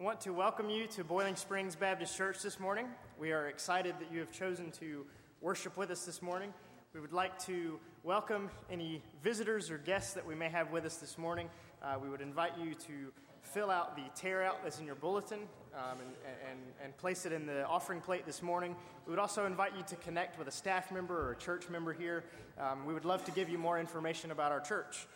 I want to welcome you to Boiling Springs Baptist Church this morning. We are excited that you have chosen to worship with us this morning. We would like to welcome any visitors or guests that we may have with us this morning. Uh, we would invite you to fill out the tear out that's in your bulletin um, and, and, and place it in the offering plate this morning. We would also invite you to connect with a staff member or a church member here. Um, we would love to give you more information about our church.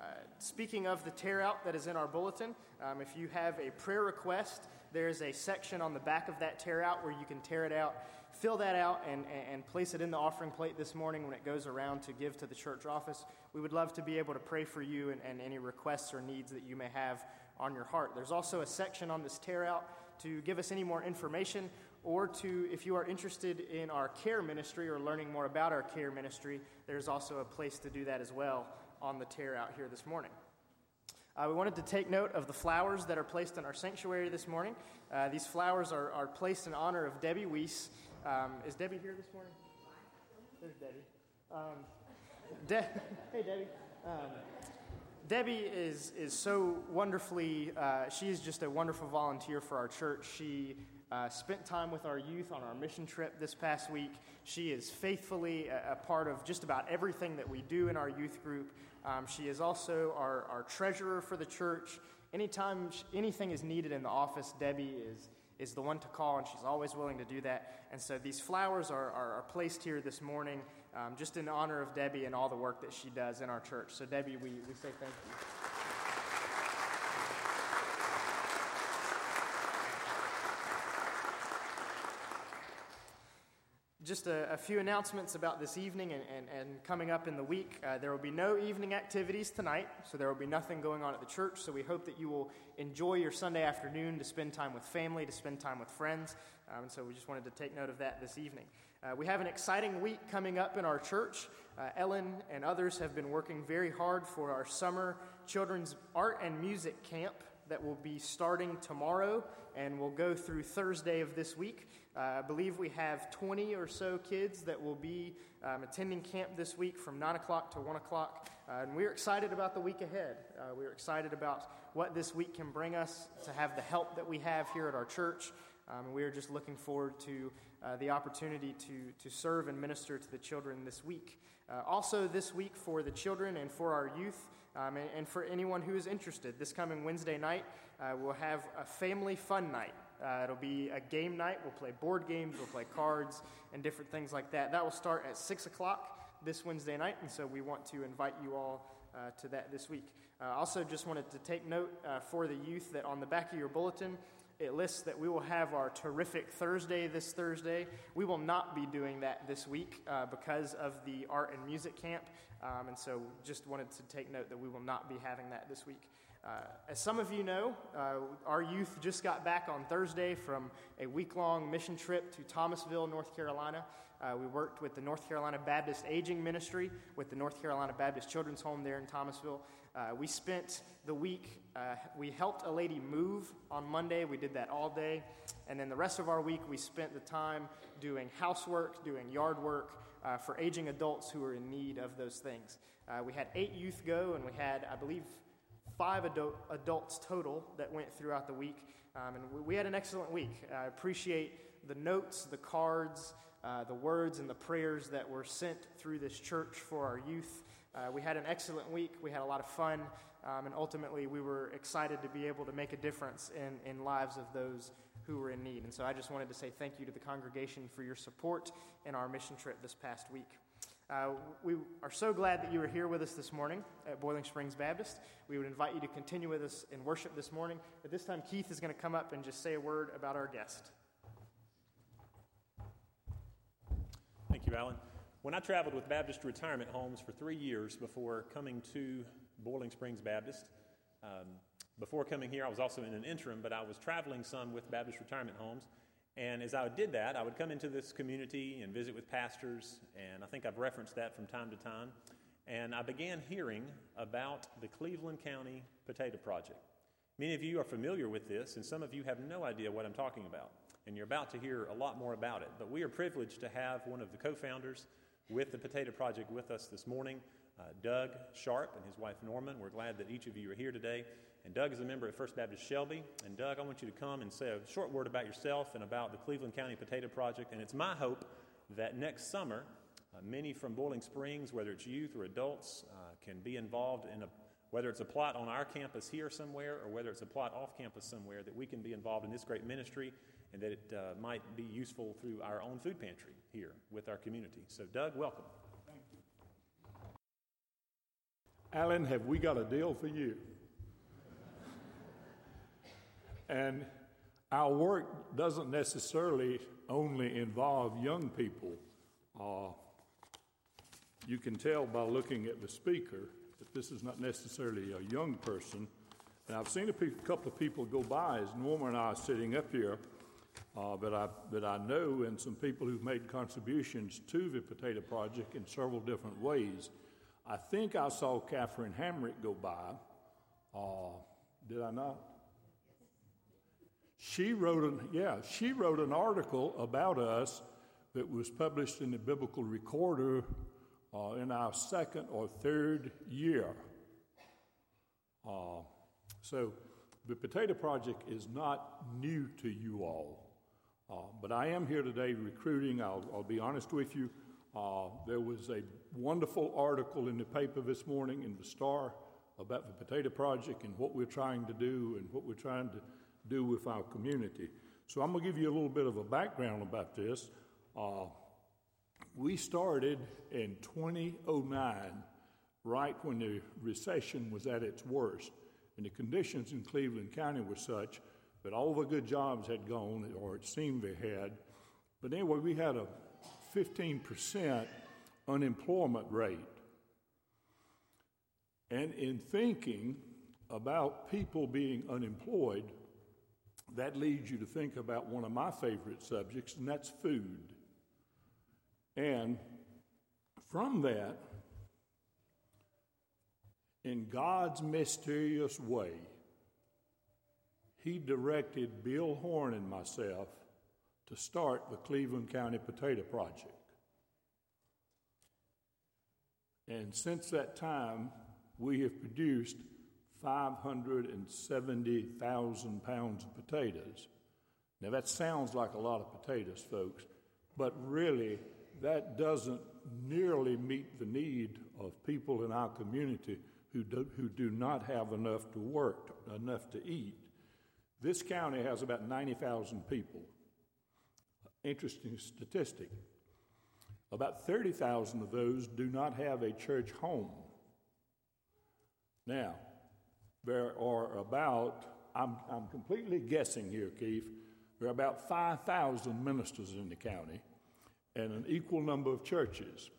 Uh, speaking of the tear out that is in our bulletin, um, if you have a prayer request, there's a section on the back of that tear out where you can tear it out, fill that out, and, and place it in the offering plate this morning when it goes around to give to the church office. We would love to be able to pray for you and, and any requests or needs that you may have on your heart. There's also a section on this tear out to give us any more information or to, if you are interested in our care ministry or learning more about our care ministry, there's also a place to do that as well on the tear out here this morning. Uh, we wanted to take note of the flowers that are placed in our sanctuary this morning. Uh, these flowers are, are placed in honor of Debbie Weiss. Um, is Debbie here this morning? There's Debbie. Um, De- hey, Debbie. Um, Debbie is, is so wonderfully, uh, she is just a wonderful volunteer for our church. She uh, spent time with our youth on our mission trip this past week. She is faithfully a, a part of just about everything that we do in our youth group. Um, she is also our, our treasurer for the church. Anytime anything is needed in the office, Debbie is, is the one to call, and she's always willing to do that. And so these flowers are, are, are placed here this morning um, just in honor of Debbie and all the work that she does in our church. So, Debbie, we, we say thank you. Just a, a, few announcements about this evening and, and, and coming up in the week. Uh, there will be no evening activities tonight, so there will be nothing going on at the church. So we hope that you will enjoy your Sunday afternoon to spend time with family, to spend time with friends. Um, and so we just wanted to take note of that this evening. Uh, we have an exciting week coming up in our church. Uh, Ellen and others have been working very hard for our summer children's art and music camp that will be starting tomorrow and will go through Thursday of this week. Uh, I believe we have 20 or so kids that will be um, attending camp this week from 9 o'clock to 1 o'clock. Uh, and we're excited about the week ahead. Uh, we're excited about what this week can bring us to have the help that we have here at our church. Um, we are just looking forward to uh, the opportunity to, to serve and minister to the children this week. Uh, also, this week for the children and for our youth, um, and, and, for anyone who is interested, this coming Wednesday night, uh, we'll have a family fun night. Uh, it'll be a game night. We'll play board games, we'll play cards, and different things like that. That will start at 6 o'clock this Wednesday night, and so we want to invite you all uh, to that this week. Uh, also, just wanted to take note uh, for the youth that on the back of your bulletin, it lists that we will have our terrific Thursday this Thursday. We will not be doing that this week uh, because of the art and music camp, um, and so just wanted to take note that we will not be having that this week. Uh, as some of you know, uh, our youth just got back on Thursday from a week long mission trip to Thomasville, North Carolina. Uh, we worked with the North Carolina Baptist Aging Ministry, with the North Carolina Baptist Children's Home there in Thomasville. Uh, we spent the week, uh, we helped a lady move on Monday. We did that all day. And then the rest of our week, we spent the time doing housework, doing yard work uh, for aging adults who are in need of those things. we had eight youth go, and we had, I believe, five adult, adults total that went throughout the week. Um, and we, we, had an excellent week. I appreciate the notes, the cards, uh, the words, and the prayers that were sent through this church for our youth. Uh, we had an excellent week. We had a lot of fun. Um, and ultimately, we were excited to be able to make a difference in, in lives of those who were in need. And so I just wanted to say thank you to the congregation for your support in our mission trip this past week. Uh, we are so glad that you are here with us this morning at Boiling Springs Baptist. We would invite you to continue with us in worship this morning. At this time, Keith is going to come up and just say a word about our guest. Thank you, Alan. When I traveled with Baptist retirement homes for three years before coming to Boiling Springs Baptist, um, before coming here, I was also in an interim, but I was traveling some with Baptist retirement homes. And as I did that, I would come into this community and visit with pastors, and I think I've referenced that from time to time. And I began hearing about the Cleveland County Potato Project. Many of you are familiar with this, and some of you have no idea what I'm talking about. And you're about to hear a lot more about it. But we are privileged to have one of the co founders with the Potato Project with us this morning, uh, Doug Sharp and his wife Norma. We're glad that each of you are here today. And Doug is a member at First Baptist Shelby. And Doug, I want you to come and say a short word about yourself and about the Cleveland County Potato Project. And it's my hope that next summer, uh, many from Boiling Springs, whether it's youth or adults, uh, can be involved in a whether it's a plot on our campus here somewhere or whether it's a plot off campus somewhere, that we can be involved in this great ministry and that it uh, might be useful through our own food pantry here with our community. So, Doug, welcome. Thank you. Alan, have we got a deal for you? and our work doesn't necessarily only involve young people. Uh, you can tell by looking at the speaker that this is not necessarily a young person. And I've seen a couple of people go by as Norma and I are sitting up here uh, that, I, that I know, and some people who've made contributions to the Potato Project in several different ways. I think I saw Catherine Hamrick go by. Uh, did I not? She wrote an yeah, she wrote an article about us that was published in the Biblical Recorder uh, in our second or third year. Uh, so the Potato Project is not new to you all. Uh, but I am here today recruiting. I'll, I'll be honest with you. Uh, there was a wonderful article in the paper this morning in the Star about the Potato Project and what we're trying to do and what we're trying to do with our community. So I'm going to give you a little bit of a background about this. Uh, we started in 2009, right when the recession was at its worst, and the conditions in Cleveland County were such that all the good jobs had gone, or it seemed they had. But anyway, we had a 15% unemployment rate. And in thinking about people being unemployed, that leads you to think about one of my favorite subjects, and that's food. And from that, in God's mysterious way, He directed Bill Horn and myself to start the Cleveland County Potato Project. And since that time, we have produced 570,000 pounds of potatoes. Now, that sounds like a lot of potatoes, folks, but really, that doesn't nearly meet the need of people in our community who do, who do not have enough to work, enough to eat. This county has about 90,000 people. Interesting statistic. About 30,000 of those do not have a church home. Now, there are about, I'm, I'm completely guessing here, Keith, there are about 5,000 ministers in the county and an equal number of churches.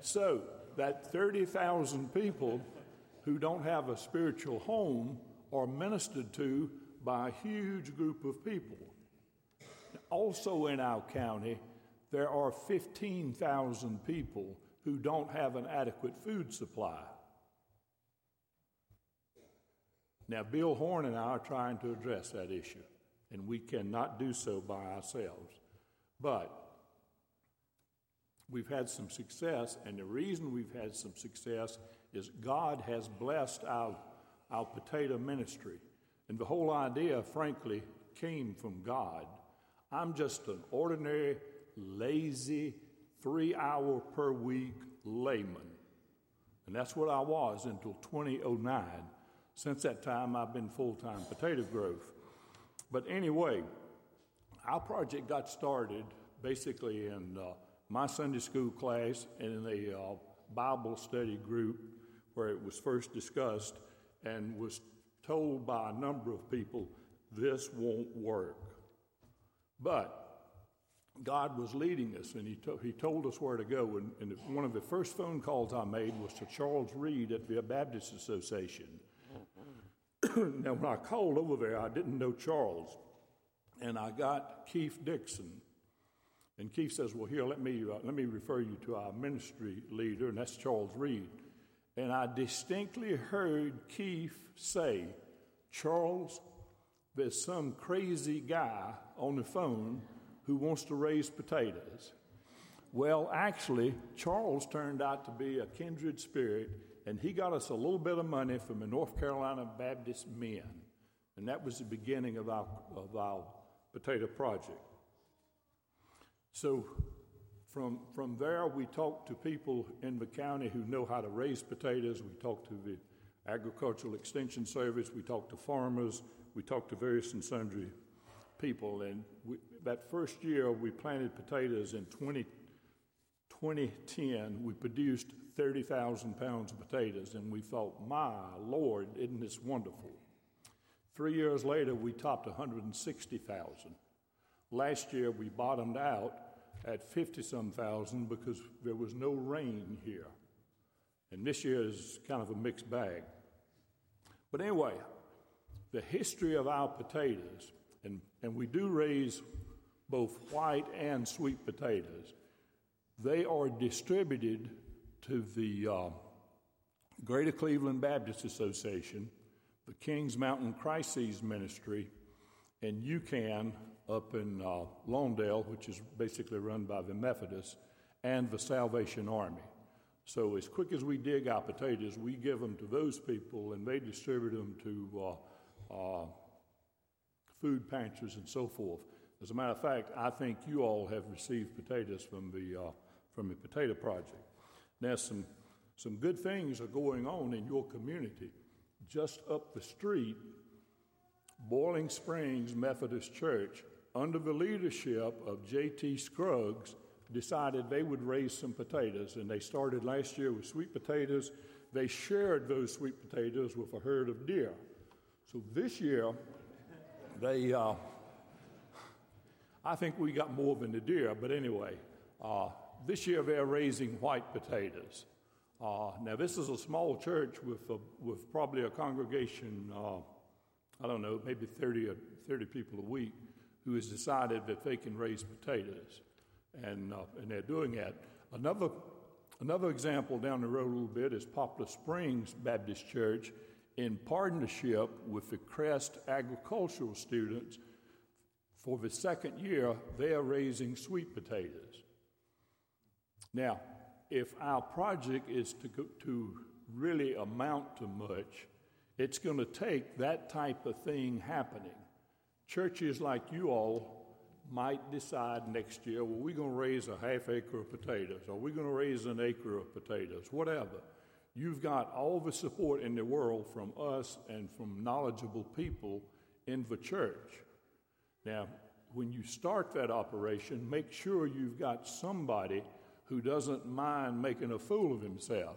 So, that 30,000 people who don't have a spiritual home are ministered to by a huge group of people. Also, in our county, there are 15,000 people who don't have an adequate food supply. Now, Bill Horn and I are trying to address that issue, and we cannot do so by ourselves. But we've had some success, and the reason we've had some success is God has blessed our, our potato ministry. And the whole idea, frankly, came from God. I'm just an ordinary, lazy, three hour per week layman. And that's what I was until 2009. Since that time, I've been full time potato growth. But anyway, our project got started basically in uh, my Sunday school class and in a uh, Bible study group where it was first discussed and was told by a number of people this won't work. But God was leading us, and He, to- he told us where to go. And, and one of the first phone calls I made was to Charles Reed at the Baptist Association. now, when I called over there, I didn't know Charles, and I got Keith Dixon. And Keith says, Well, here, let me, uh, let me refer you to our ministry leader, and that's Charles Reed. And I distinctly heard Keith say, Charles, there's some crazy guy on the phone who wants to raise potatoes. Well, actually, Charles turned out to be a kindred spirit, and he got us a little bit of money from the North Carolina Baptist Men. And that was the beginning of our, of our potato project. So from, from there, we talked to people in the county who know how to raise potatoes. We talked to the Agricultural Extension Service. We talked to farmers. We talked to various and sundry people. And we, that first year, we planted potatoes in 20, 2010. We produced 30,000 pounds of potatoes. And we thought, my Lord, isn't this wonderful? Three years later, we topped 160,000. Last year, we bottomed out at 50 some thousand because there was no rain here. And this year is kind of a mixed bag. But anyway, the history of our potatoes, and, and we do raise both white and sweet potatoes, they are distributed to the uh, Greater Cleveland Baptist Association, the Kings Mountain Crisis Ministry, and UCAN up in uh, Lawndale, which is basically run by the Methodists, and the Salvation Army. So, as quick as we dig our potatoes, we give them to those people, and they distribute them to uh, uh, food pantries and so forth. As a matter of fact, I think you all have received potatoes from the uh, from the potato project. Now, some some good things are going on in your community. Just up the street, Boiling Springs Methodist Church under the leadership of J.T. Scruggs, decided they would raise some potatoes. And they started last year with sweet potatoes. They shared those sweet potatoes with a herd of deer. So this year, they, uh, I think we got more than the deer, but anyway, uh, this year they're raising white potatoes. Uh, now, this is a small church with, a, with probably a congregation, uh, I don't know, maybe 30 or 30 people a week who has decided that they can raise potatoes, and, uh, and they're doing that. Another, another example down the road a little bit is Poplar Springs Baptist Church in partnership with the Crest agricultural students. For the second year, they are raising sweet potatoes. Now, if our project is to, go, to really amount to much, it's going to take that type of thing happening. Churches like you all might decide next year, well, we're going to raise a half acre of potatoes, or we're going to raise an acre of potatoes, whatever. You've got all the support in the world from us and from knowledgeable people in the church. Now, when you start that operation, make sure you've got somebody who doesn't mind making a fool of himself,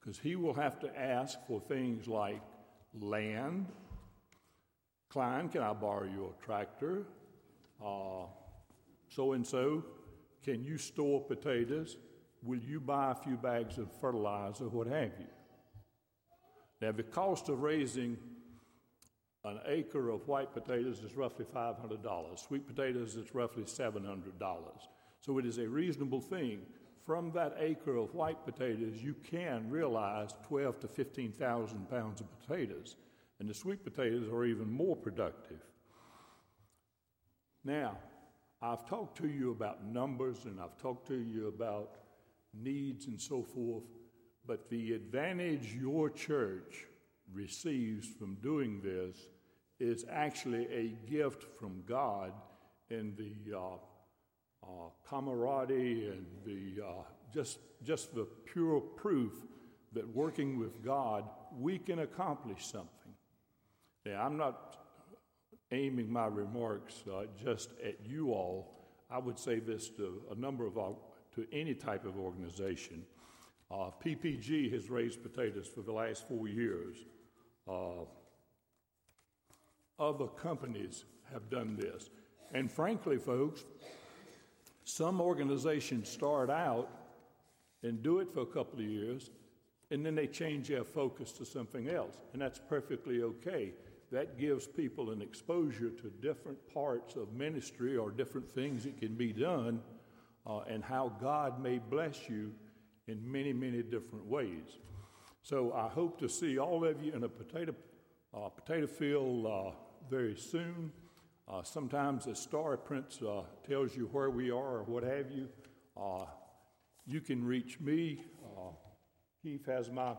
because he will have to ask for things like land, Klein, can I borrow you a tractor? So and so, can you store potatoes? Will you buy a few bags of fertilizer, what have you? Now, the cost of raising an acre of white potatoes is roughly $500. Sweet potatoes is roughly $700. So it is a reasonable thing. From that acre of white potatoes, you can realize 12 to 15,000 pounds of potatoes and the sweet potatoes are even more productive. Now, I've talked to you about numbers and I've talked to you about needs and so forth, but the advantage your church receives from doing this is actually a gift from God in the uh, uh, camaraderie and the uh, just just the pure proof that working with God we can accomplish something. Now, I'm not aiming my remarks uh, just at you all. I would say this to a number of our, to any type of organization. Uh, PPG has raised potatoes for the last four years. Uh, other companies have done this. And frankly, folks, some organizations start out and do it for a couple of years, and then they change their focus to something else. And that's perfectly okay that gives people an exposure to different parts of ministry or different things that can be done uh, and how God may bless you in many, many different ways. So I hope to see all of you in a potato, uh, potato field uh, very soon. Uh, sometimes the star prints uh, tells you where we are or what have you. Uh, you can reach me. Keith has my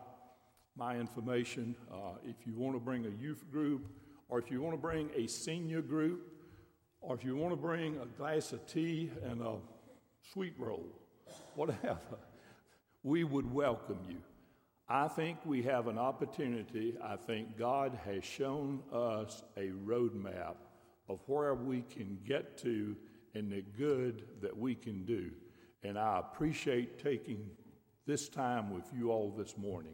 my information. Uh, if you want to bring a youth group, or if you want to bring a senior group, or if you want to bring a glass of tea and a sweet roll, whatever, we would welcome you. I think we have an opportunity. I think God has shown us a roadmap of where we can get to and the good that we can do. And I appreciate taking this time with you all this morning.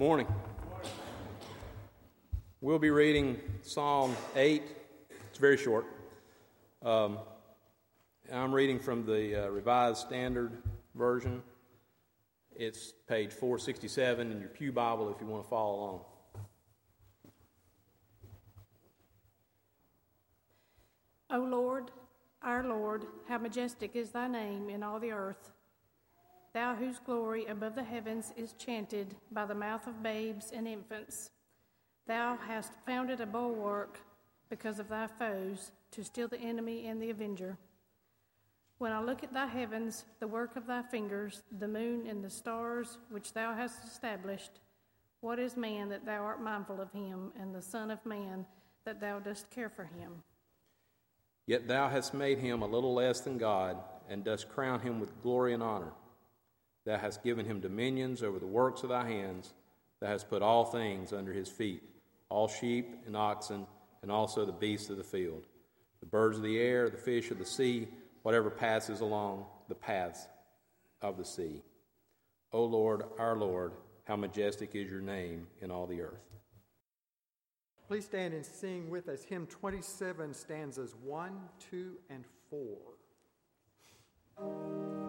Morning. We'll be reading Psalm 8. It's very short. Um, I'm reading from the uh, Revised Standard Version. It's page 467 in your Pew Bible if you want to follow along. O Lord, our Lord, how majestic is thy name in all the earth. Thou whose glory above the heavens is chanted by the mouth of babes and infants. Thou hast founded a bulwark because of thy foes to still the enemy and the avenger. When I look at thy heavens, the work of thy fingers, the moon and the stars which thou hast established, what is man that thou art mindful of him, and the Son of Man that thou dost care for him? Yet thou hast made him a little less than God, and dost crown him with glory and honor. Thou hast given him dominions over the works of thy hands. Thou hast put all things under his feet, all sheep and oxen, and also the beasts of the field, the birds of the air, the fish of the sea, whatever passes along the paths of the sea. O Lord, our Lord, how majestic is your name in all the earth. Please stand and sing with us hymn 27, stanzas 1, 2, and 4.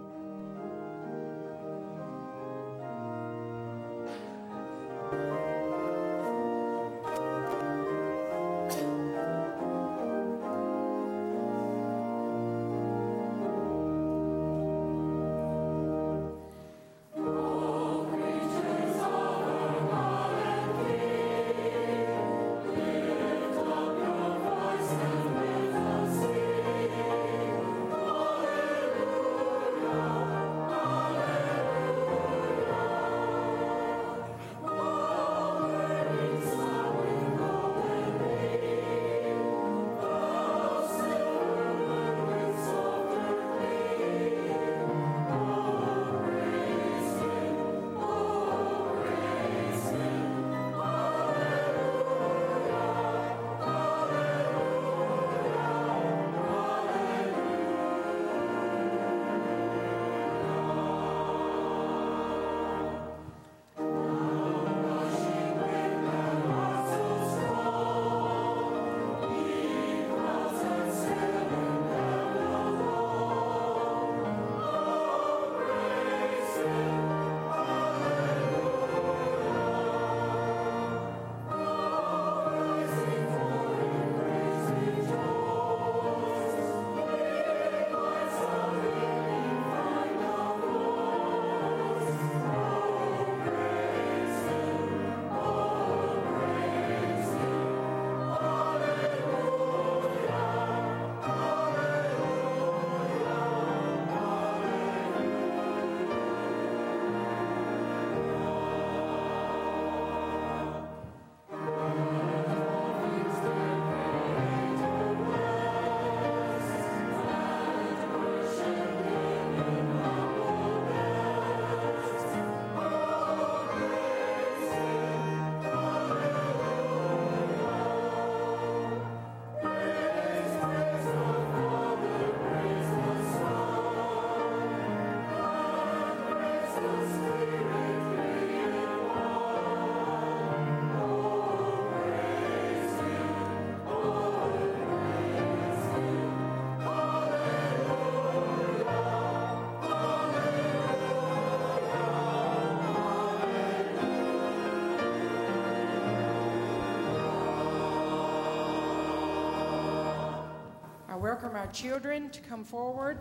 Welcome our children to come forward.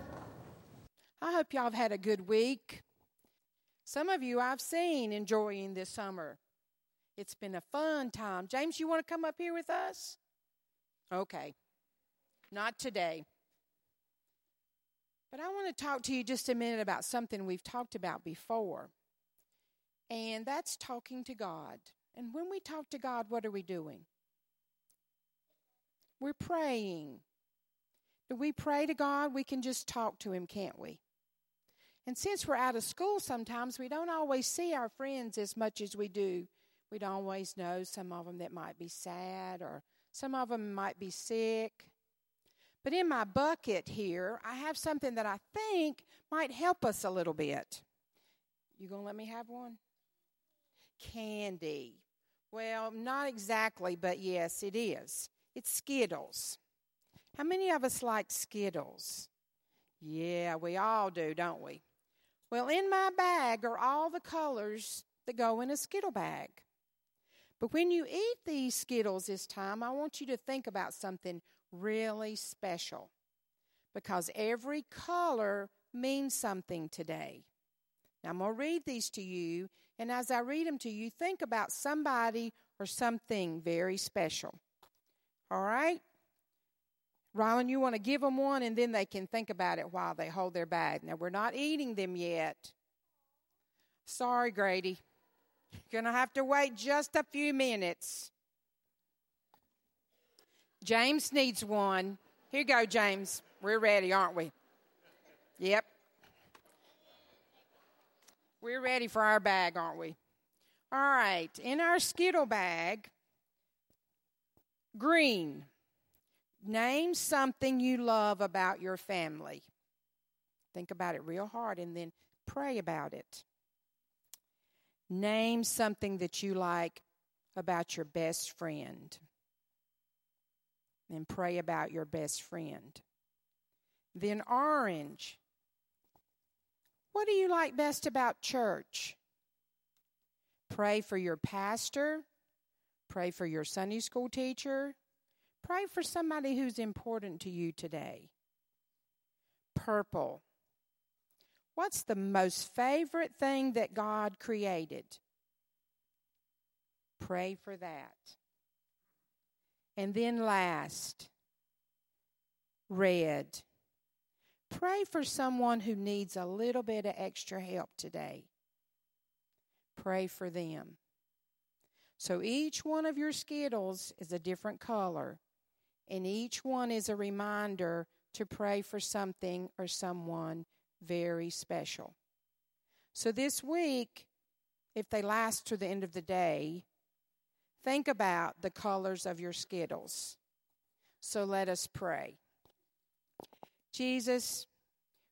I hope y'all have had a good week. Some of you I've seen enjoying this summer. It's been a fun time. James, you want to come up here with us? Okay. Not today. But I want to talk to you just a minute about something we've talked about before. And that's talking to God. And when we talk to God, what are we doing? We're praying. We pray to God? We can just talk to Him, can't we? And since we're out of school, sometimes we don't always see our friends as much as we do. We don't always know some of them that might be sad or some of them might be sick. But in my bucket here, I have something that I think might help us a little bit. You going to let me have one? Candy. Well, not exactly, but yes, it is. It's Skittles. How many of us like Skittles? Yeah, we all do, don't we? Well, in my bag are all the colors that go in a Skittle bag. But when you eat these Skittles this time, I want you to think about something really special because every color means something today. Now, I'm going to read these to you, and as I read them to you, think about somebody or something very special. All right? Rylan, you want to give them one, and then they can think about it while they hold their bag. Now, we're not eating them yet. Sorry, Grady. You're going to have to wait just a few minutes. James needs one. Here you go, James. We're ready, aren't we? Yep. We're ready for our bag, aren't we? All right. In our Skittle bag, green. Name something you love about your family. Think about it real hard and then pray about it. Name something that you like about your best friend. And pray about your best friend. Then, orange. What do you like best about church? Pray for your pastor. Pray for your Sunday school teacher. Pray for somebody who's important to you today. Purple. What's the most favorite thing that God created? Pray for that. And then last, red. Pray for someone who needs a little bit of extra help today. Pray for them. So each one of your Skittles is a different color, and each one is a reminder to pray for something or someone very special. So this week, if they last to the end of the day, think about the colors of your Skittles. So let us pray. Jesus,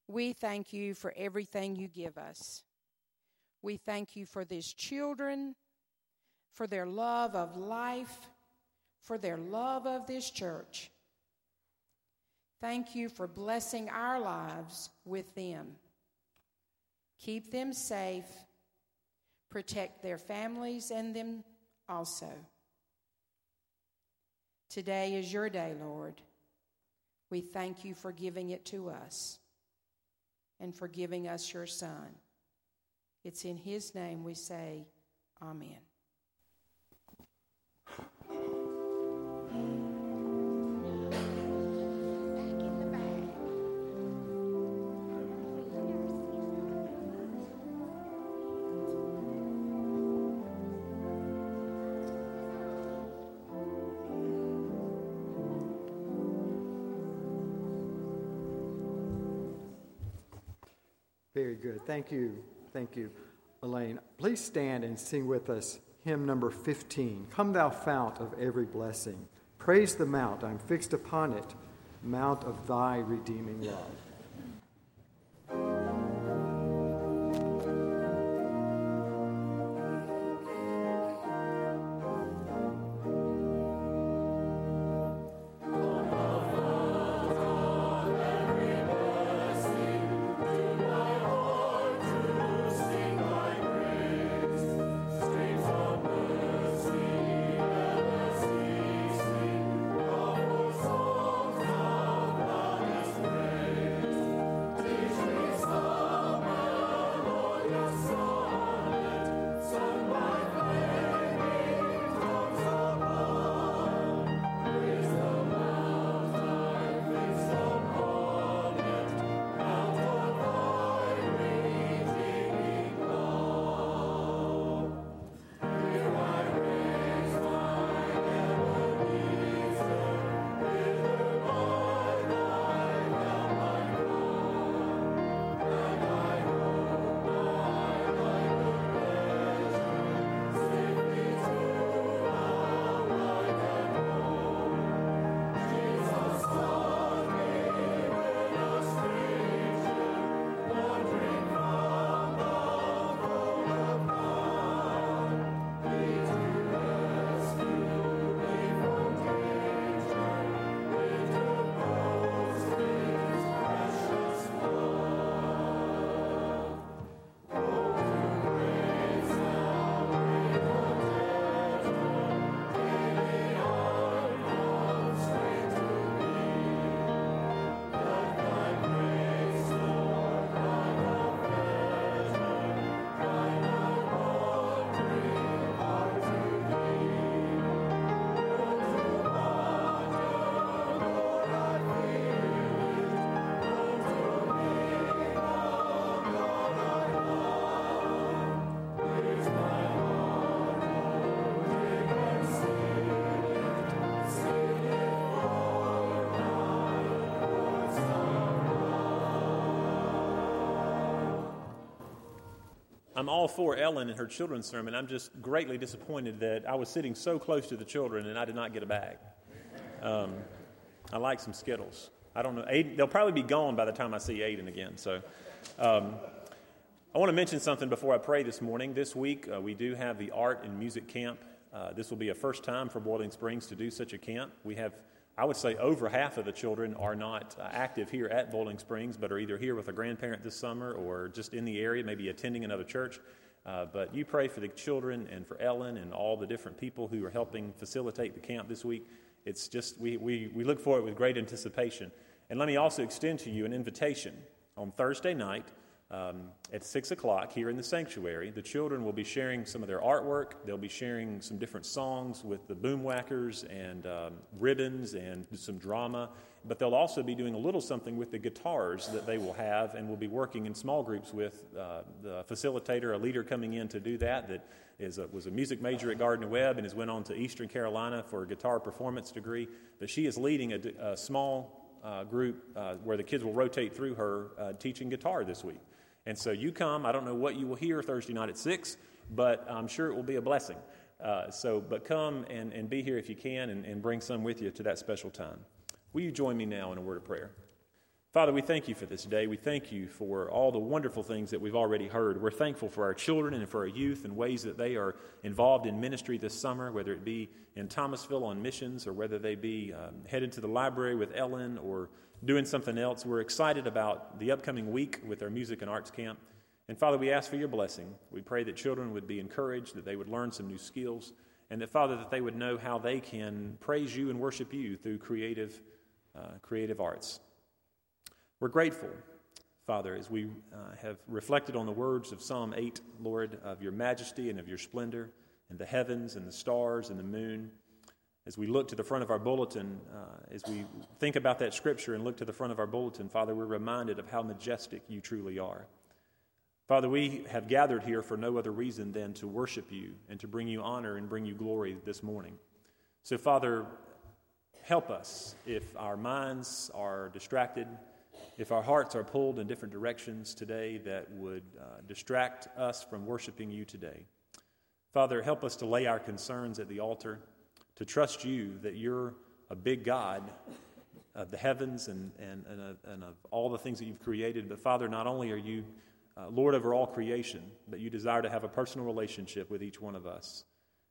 we thank you for everything you give us. We thank you for these children, for their love of life, for their love of this church. Thank you for blessing our lives with them. Keep them safe, protect their families and them also. Today is your day, Lord. We thank you for giving it to us and for giving us your Son. It's in His name we say, Amen. Thank you. Thank you, Elaine. Please stand and sing with us hymn number 15 Come, thou fount of every blessing. Praise the mount, I'm fixed upon it, mount of thy redeeming love. I'm all for Ellen and her children's sermon. I'm just greatly disappointed that I was sitting so close to the children and I did not get a bag. Um, I like some Skittles. I don't know. Aiden, they'll probably be gone by the time I see Aiden again. So um, I want to mention something before I pray this morning. This week, uh, we do have the art and music camp. Uh, this will be a first time for Boiling Springs to do such a camp. We have I would say over half of the children are not uh, active here at Boiling Springs, but are either here with a grandparent this summer or just in the area, maybe attending another church. Uh, but you pray for the children and for Ellen and all the different people who are helping facilitate the camp this week. It's just, we, we, we look forward with great anticipation. And let me also extend to you an invitation. On Thursday night, um, at 6 o'clock here in the sanctuary. The children will be sharing some of their artwork. They'll be sharing some different songs with the boomwhackers and um, ribbons and some drama. But they'll also be doing a little something with the guitars that they will have and will be working in small groups with uh, the facilitator, a leader coming in to do that, that is a, was a music major at Gardner Webb and has went on to Eastern Carolina for a guitar performance degree. But she is leading a, a small uh, group uh, where the kids will rotate through her uh, teaching guitar this week. And so you come. I don't know what you will hear Thursday night at 6, but I'm sure it will be a blessing. Uh, so, but come and, and be here if you can and, and bring some with you to that special time. Will you join me now in a word of prayer? Father, we thank you for this day. We thank you for all the wonderful things that we've already heard. We're thankful for our children and for our youth and ways that they are involved in ministry this summer, whether it be in Thomasville on missions or whether they be um, headed to the library with Ellen or doing something else. We're excited about the upcoming week with our music and arts camp. And Father, we ask for your blessing. We pray that children would be encouraged, that they would learn some new skills, and that, Father, that they would know how they can praise you and worship you through creative, uh, creative arts. We're grateful, Father, as we uh, have reflected on the words of Psalm 8, Lord, of your majesty and of your splendor, and the heavens and the stars and the moon as we look to the front of our bulletin, uh, as we think about that scripture and look to the front of our bulletin, Father, we're reminded of how majestic you truly are. Father, we have gathered here for no other reason than to worship you and to bring you honor and bring you glory this morning. So, Father, help us if our minds are distracted, if our hearts are pulled in different directions today that would uh, distract us from worshiping you today. Father, help us to lay our concerns at the altar to trust you that you're a big God of the heavens and, and, and, of, and of all the things that you've created. But Father, not only are you uh, Lord over all creation, but you desire to have a personal relationship with each one of us.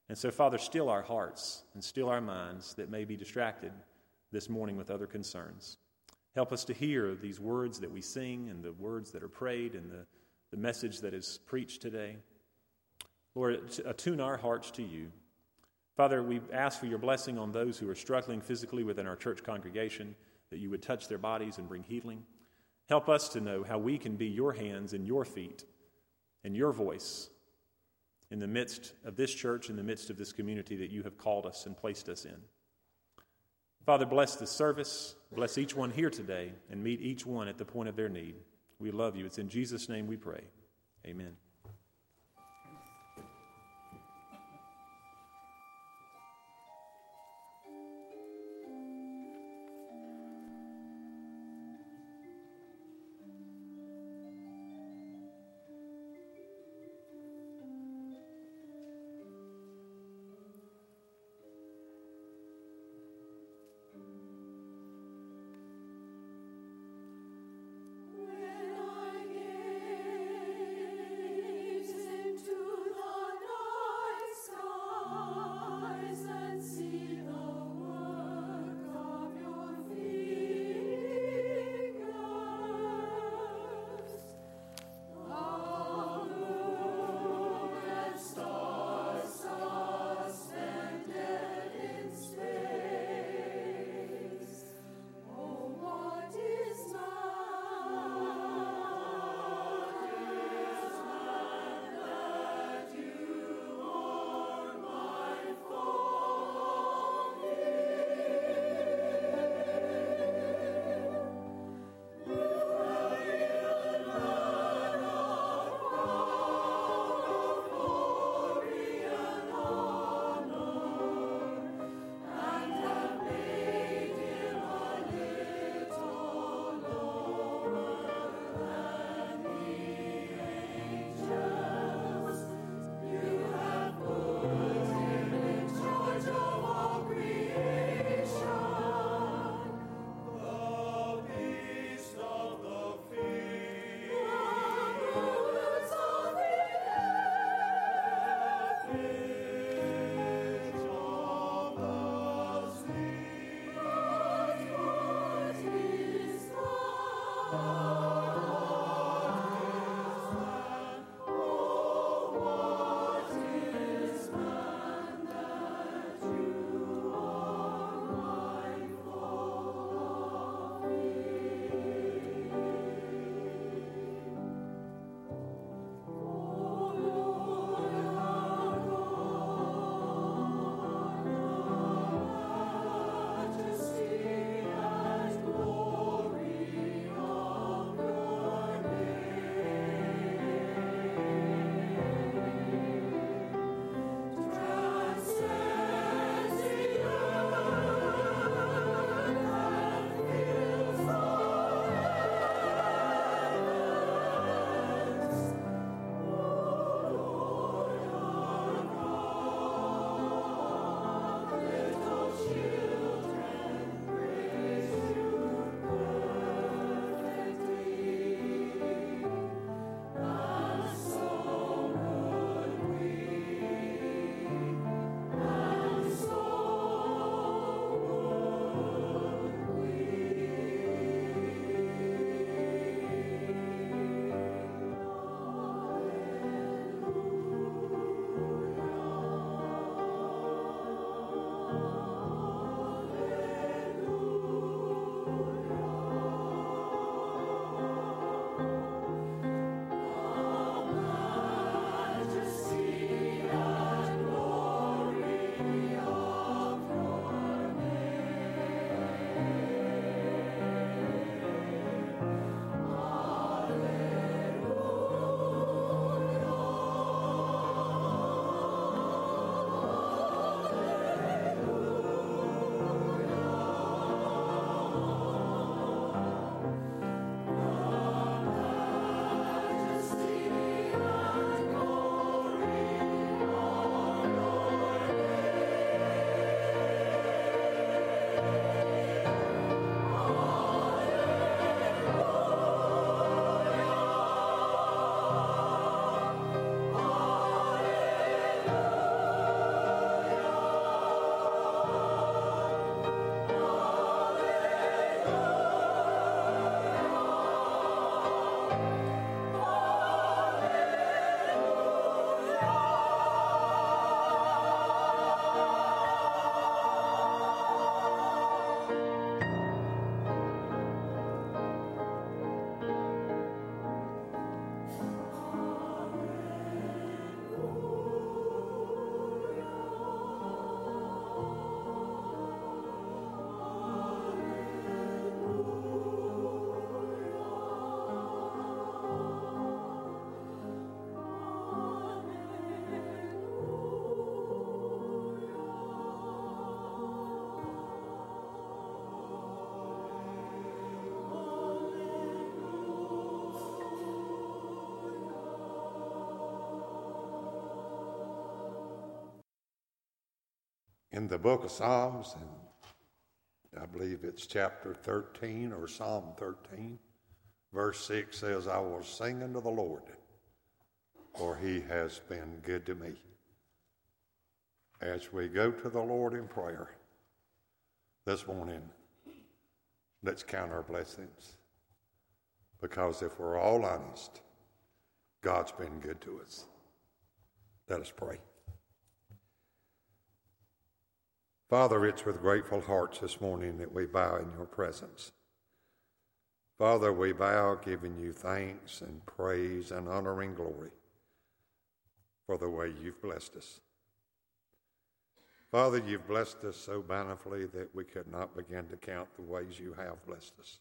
And so, Father, still our hearts and still our minds that may be distracted this morning with other concerns. Help us to hear these words that we sing and the words that are prayed and the, the message that is preached today. Lord, attune our hearts to you. Father, we ask for your blessing on those who are struggling physically within our church congregation, that you would touch their bodies and bring healing. Help us to know how we can be your hands and your feet and your voice in the midst of this church, in the midst of this community that you have called us and placed us in. Father, bless this service. Bless each one here today and meet each one at the point of their need. We love you. It's in Jesus' name we pray. Amen. In the book of Psalms, and I believe it's chapter 13 or Psalm 13, verse 6 says, I will sing unto the Lord, for he has been good to me. As we go to the Lord in prayer this morning, let's count our blessings. Because if we're all honest, God's been good to us. Let us pray. Father, it's with grateful hearts this morning that we bow in your presence. Father, we bow giving you thanks and praise and honor and glory for the way you've blessed us. Father, you've blessed us so bountifully that we could not begin to count the ways you have blessed us.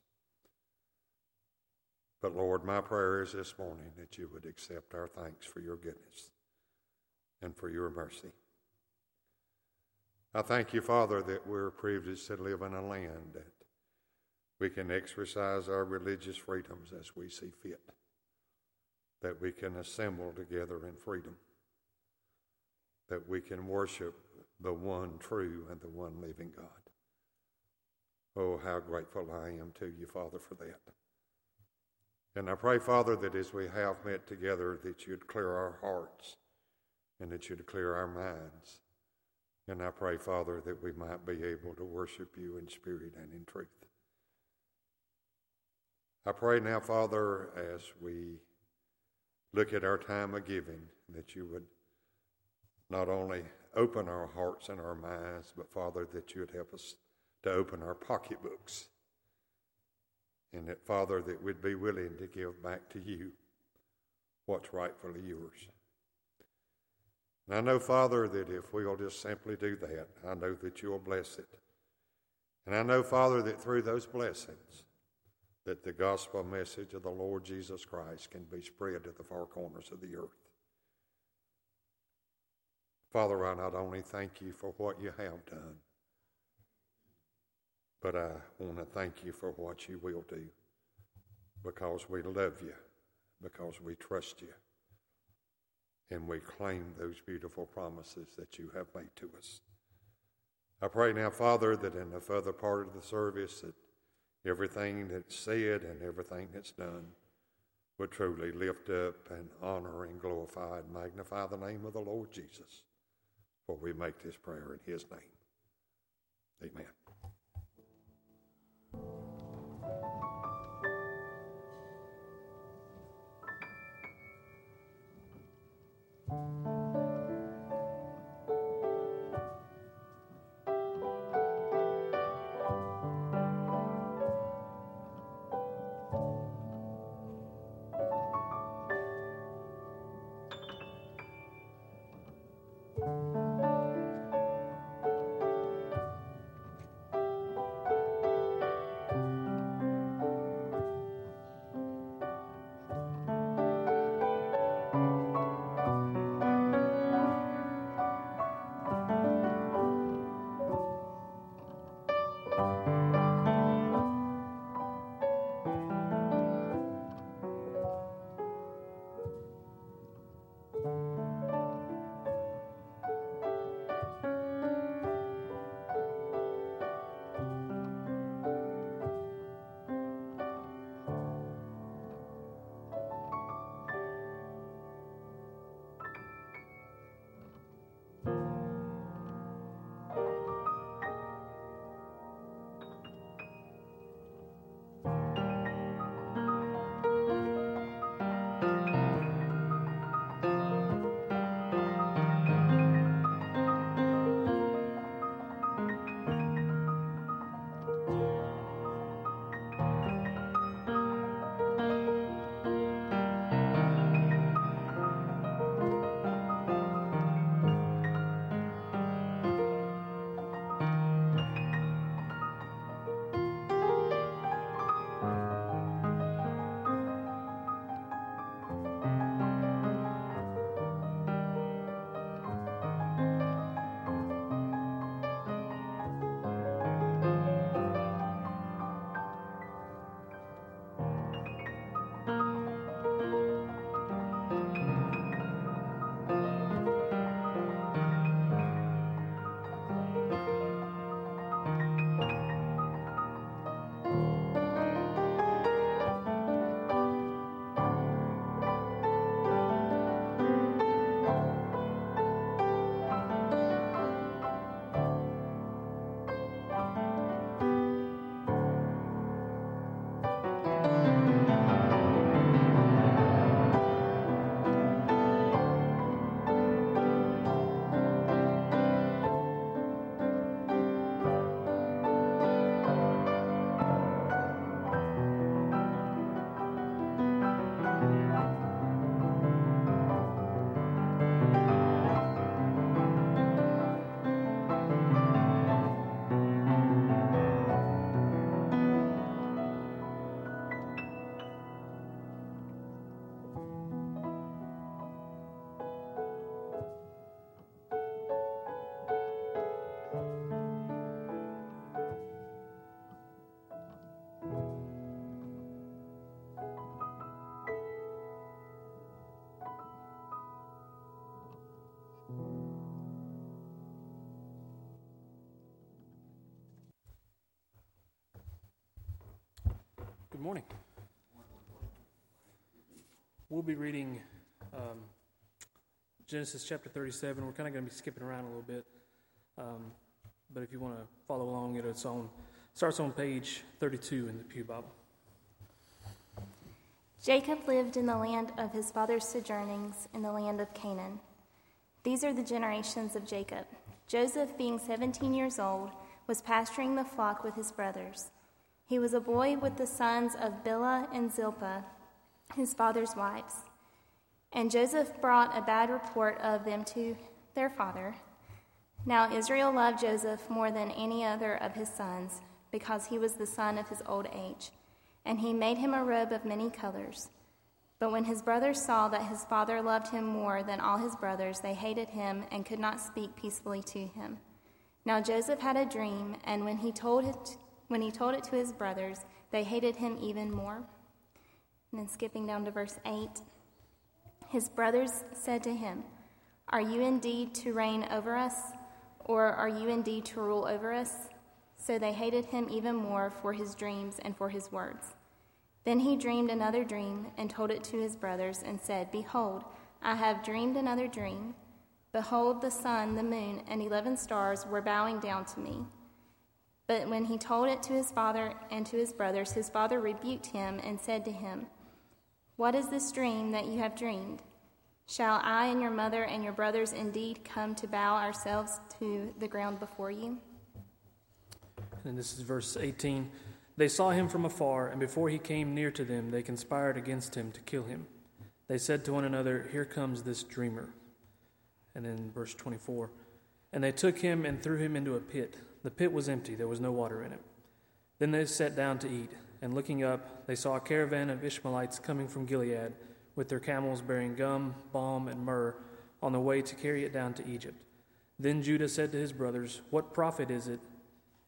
But Lord, my prayer is this morning that you would accept our thanks for your goodness and for your mercy. I thank you, Father, that we're privileged to live in a land that we can exercise our religious freedoms as we see fit, that we can assemble together in freedom, that we can worship the one true and the one living God. Oh, how grateful I am to you, Father, for that. And I pray, Father, that as we have met together, that you'd clear our hearts and that you'd clear our minds and I pray, Father, that we might be able to worship you in spirit and in truth. I pray now, Father, as we look at our time of giving, that you would not only open our hearts and our minds, but, Father, that you would help us to open our pocketbooks. And that, Father, that we'd be willing to give back to you what's rightfully yours. And I know, Father, that if we'll just simply do that, I know that you'll bless it. And I know, Father, that through those blessings, that the gospel message of the Lord Jesus Christ can be spread to the far corners of the earth. Father, I not only thank you for what you have done, but I want to thank you for what you will do because we love you, because we trust you and we claim those beautiful promises that you have made to us. I pray now, Father, that in the further part of the service, that everything that's said and everything that's done would truly lift up and honor and glorify and magnify the name of the Lord Jesus. For we make this prayer in his name. Amen. Morning. We'll be reading um, Genesis chapter 37. We're kind of going to be skipping around a little bit. Um, but if you want to follow along, it's on starts on page 32 in the Pew Bible. Jacob lived in the land of his father's sojournings in the land of Canaan. These are the generations of Jacob. Joseph, being 17 years old, was pasturing the flock with his brothers. He was a boy with the sons of Bilhah and Zilpah, his father's wives. And Joseph brought a bad report of them to their father. Now Israel loved Joseph more than any other of his sons, because he was the son of his old age, and he made him a robe of many colors. But when his brothers saw that his father loved him more than all his brothers, they hated him and could not speak peacefully to him. Now Joseph had a dream, and when he told it when he told it to his brothers, they hated him even more. And then skipping down to verse 8, his brothers said to him, Are you indeed to reign over us, or are you indeed to rule over us? So they hated him even more for his dreams and for his words. Then he dreamed another dream and told it to his brothers and said, Behold, I have dreamed another dream. Behold, the sun, the moon, and eleven stars were bowing down to me. But when he told it to his father and to his brothers, his father rebuked him and said to him, What is this dream that you have dreamed? Shall I and your mother and your brothers indeed come to bow ourselves to the ground before you? And this is verse 18. They saw him from afar, and before he came near to them, they conspired against him to kill him. They said to one another, Here comes this dreamer. And then verse 24. And they took him and threw him into a pit the pit was empty, there was no water in it. Then they sat down to eat, and looking up, they saw a caravan of Ishmaelites coming from Gilead, with their camels bearing gum, balm, and myrrh, on the way to carry it down to Egypt. Then Judah said to his brothers, What profit is it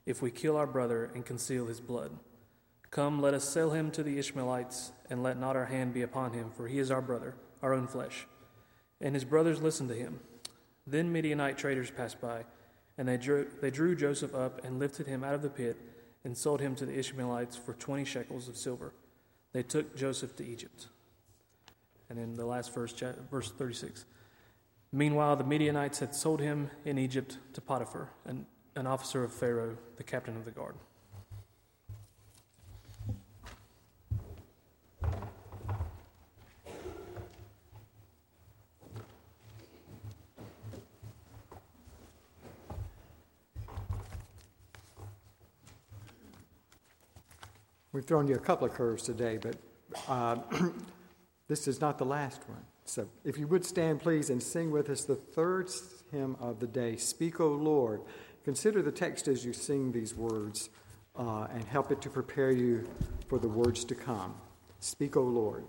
if we kill our brother and conceal his blood? Come, let us sell him to the Ishmaelites, and let not our hand be upon him, for he is our brother, our own flesh. And his brothers listened to him. Then Midianite traders passed by and they drew, they drew Joseph up and lifted him out of the pit and sold him to the Ishmaelites for 20 shekels of silver. They took Joseph to Egypt. And in the last verse, verse 36. Meanwhile, the Midianites had sold him in Egypt to Potiphar, an, an officer of Pharaoh, the captain of the guard. We've thrown you a couple of curves today, but uh, this is not the last one. So if you would stand, please, and sing with us the third hymn of the day Speak, O Lord. Consider the text as you sing these words uh, and help it to prepare you for the words to come. Speak, O Lord.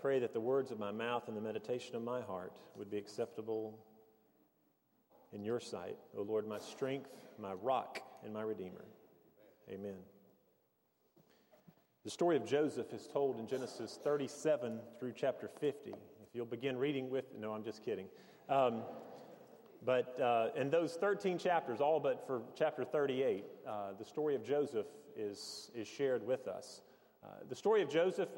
Pray that the words of my mouth and the meditation of my heart would be acceptable in your sight, O Lord, my strength, my rock, and my redeemer. Amen. The story of Joseph is told in Genesis 37 through chapter 50. If you'll begin reading with, no, I'm just kidding. Um, but uh, in those 13 chapters, all but for chapter 38, uh, the story of Joseph is, is shared with us. Uh, the story of Joseph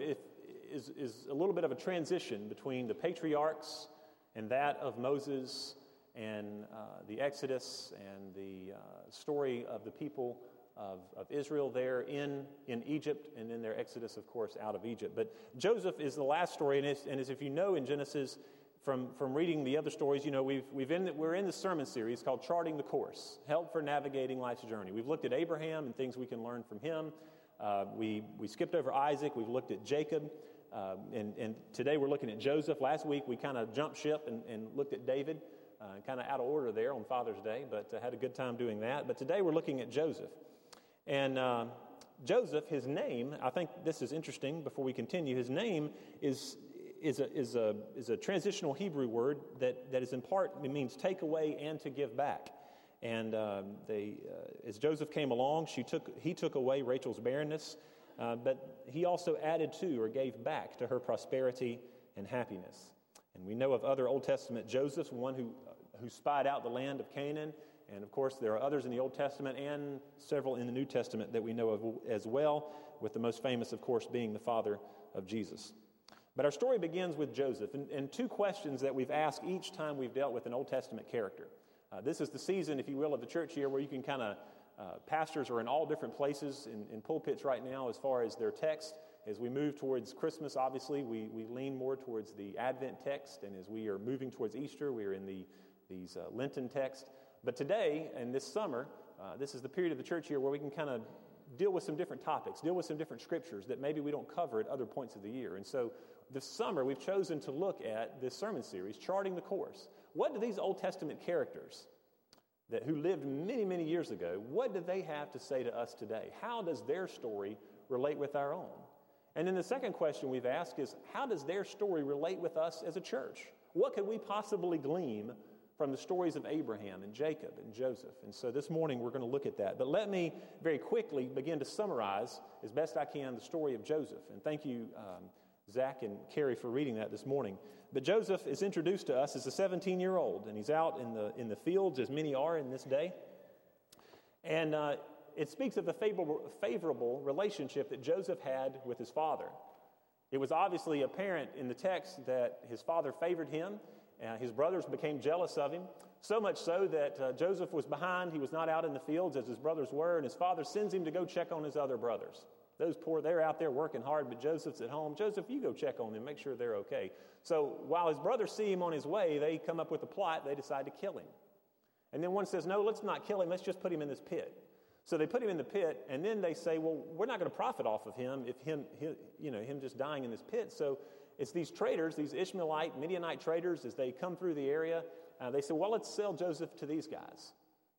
is, is a little bit of a transition between the patriarchs and that of Moses and uh, the Exodus and the uh, story of the people of, of Israel there in, in Egypt and then their Exodus, of course, out of Egypt. But Joseph is the last story, and, and as if you know in Genesis, from, from reading the other stories, you know, we've, we've in the, we're in the sermon series called Charting the Course Help for Navigating Life's Journey. We've looked at Abraham and things we can learn from him. Uh, we, we skipped over Isaac, we've looked at Jacob, uh, and, and today we're looking at Joseph. Last week we kind of jumped ship and, and looked at David, uh, kind of out of order there on Father's Day, but uh, had a good time doing that. But today we're looking at Joseph. And uh, Joseph, his name, I think this is interesting before we continue, his name is is a, is a, is a transitional Hebrew word that, that is in part, it means take away and to give back. And um, they, uh, as Joseph came along, she took, he took away Rachel's barrenness, uh, but he also added to or gave back to her prosperity and happiness. And we know of other Old Testament Josephs, one who, who spied out the land of Canaan. And of course, there are others in the Old Testament and several in the New Testament that we know of as well, with the most famous, of course, being the father of Jesus. But our story begins with Joseph, and, and, two questions that we've asked each time we've dealt with an Old Testament character. Uh, this is the season, if you will, of the church year where you can kind of, uh, pastors are in all different places in, in, pulpits right now as far as their text. As we move towards Christmas, obviously, we, we lean more towards the Advent text, and as we are moving towards Easter, we are in the, these uh, Lenten text. But today and this summer, uh, this is the period of the church year where we can kind of deal with some different topics, deal with some different scriptures that maybe we don't cover at other points of the year. And so this summer, we've chosen to look at this sermon series, Charting the Course. What do these Old Testament characters that, who lived many, many years ago, what do they have to say to us today? How does their story relate with our own? And then the second question we've asked is how does their story relate with us as a church? What could we possibly glean from the stories of Abraham and Jacob and Joseph? And so this morning we're going to look at that. But let me very quickly begin to summarize as best I can the story of Joseph. And thank you. Um, Zach and Carrie for reading that this morning. But Joseph is introduced to us as a 17 year old, and he's out in the, in the fields, as many are in this day. And uh, it speaks of the favorable, favorable relationship that Joseph had with his father. It was obviously apparent in the text that his father favored him, and his brothers became jealous of him. So much so that uh, Joseph was behind. He was not out in the fields as his brothers were, and his father sends him to go check on his other brothers. Those poor, they're out there working hard, but Joseph's at home. Joseph, you go check on them, make sure they're okay. So while his brothers see him on his way, they come up with a plot. They decide to kill him. And then one says, No, let's not kill him. Let's just put him in this pit. So they put him in the pit, and then they say, Well, we're not going to profit off of him if him, you know, him just dying in this pit. So it's these traders, these Ishmaelite, Midianite traders, as they come through the area, uh, they say, Well, let's sell Joseph to these guys.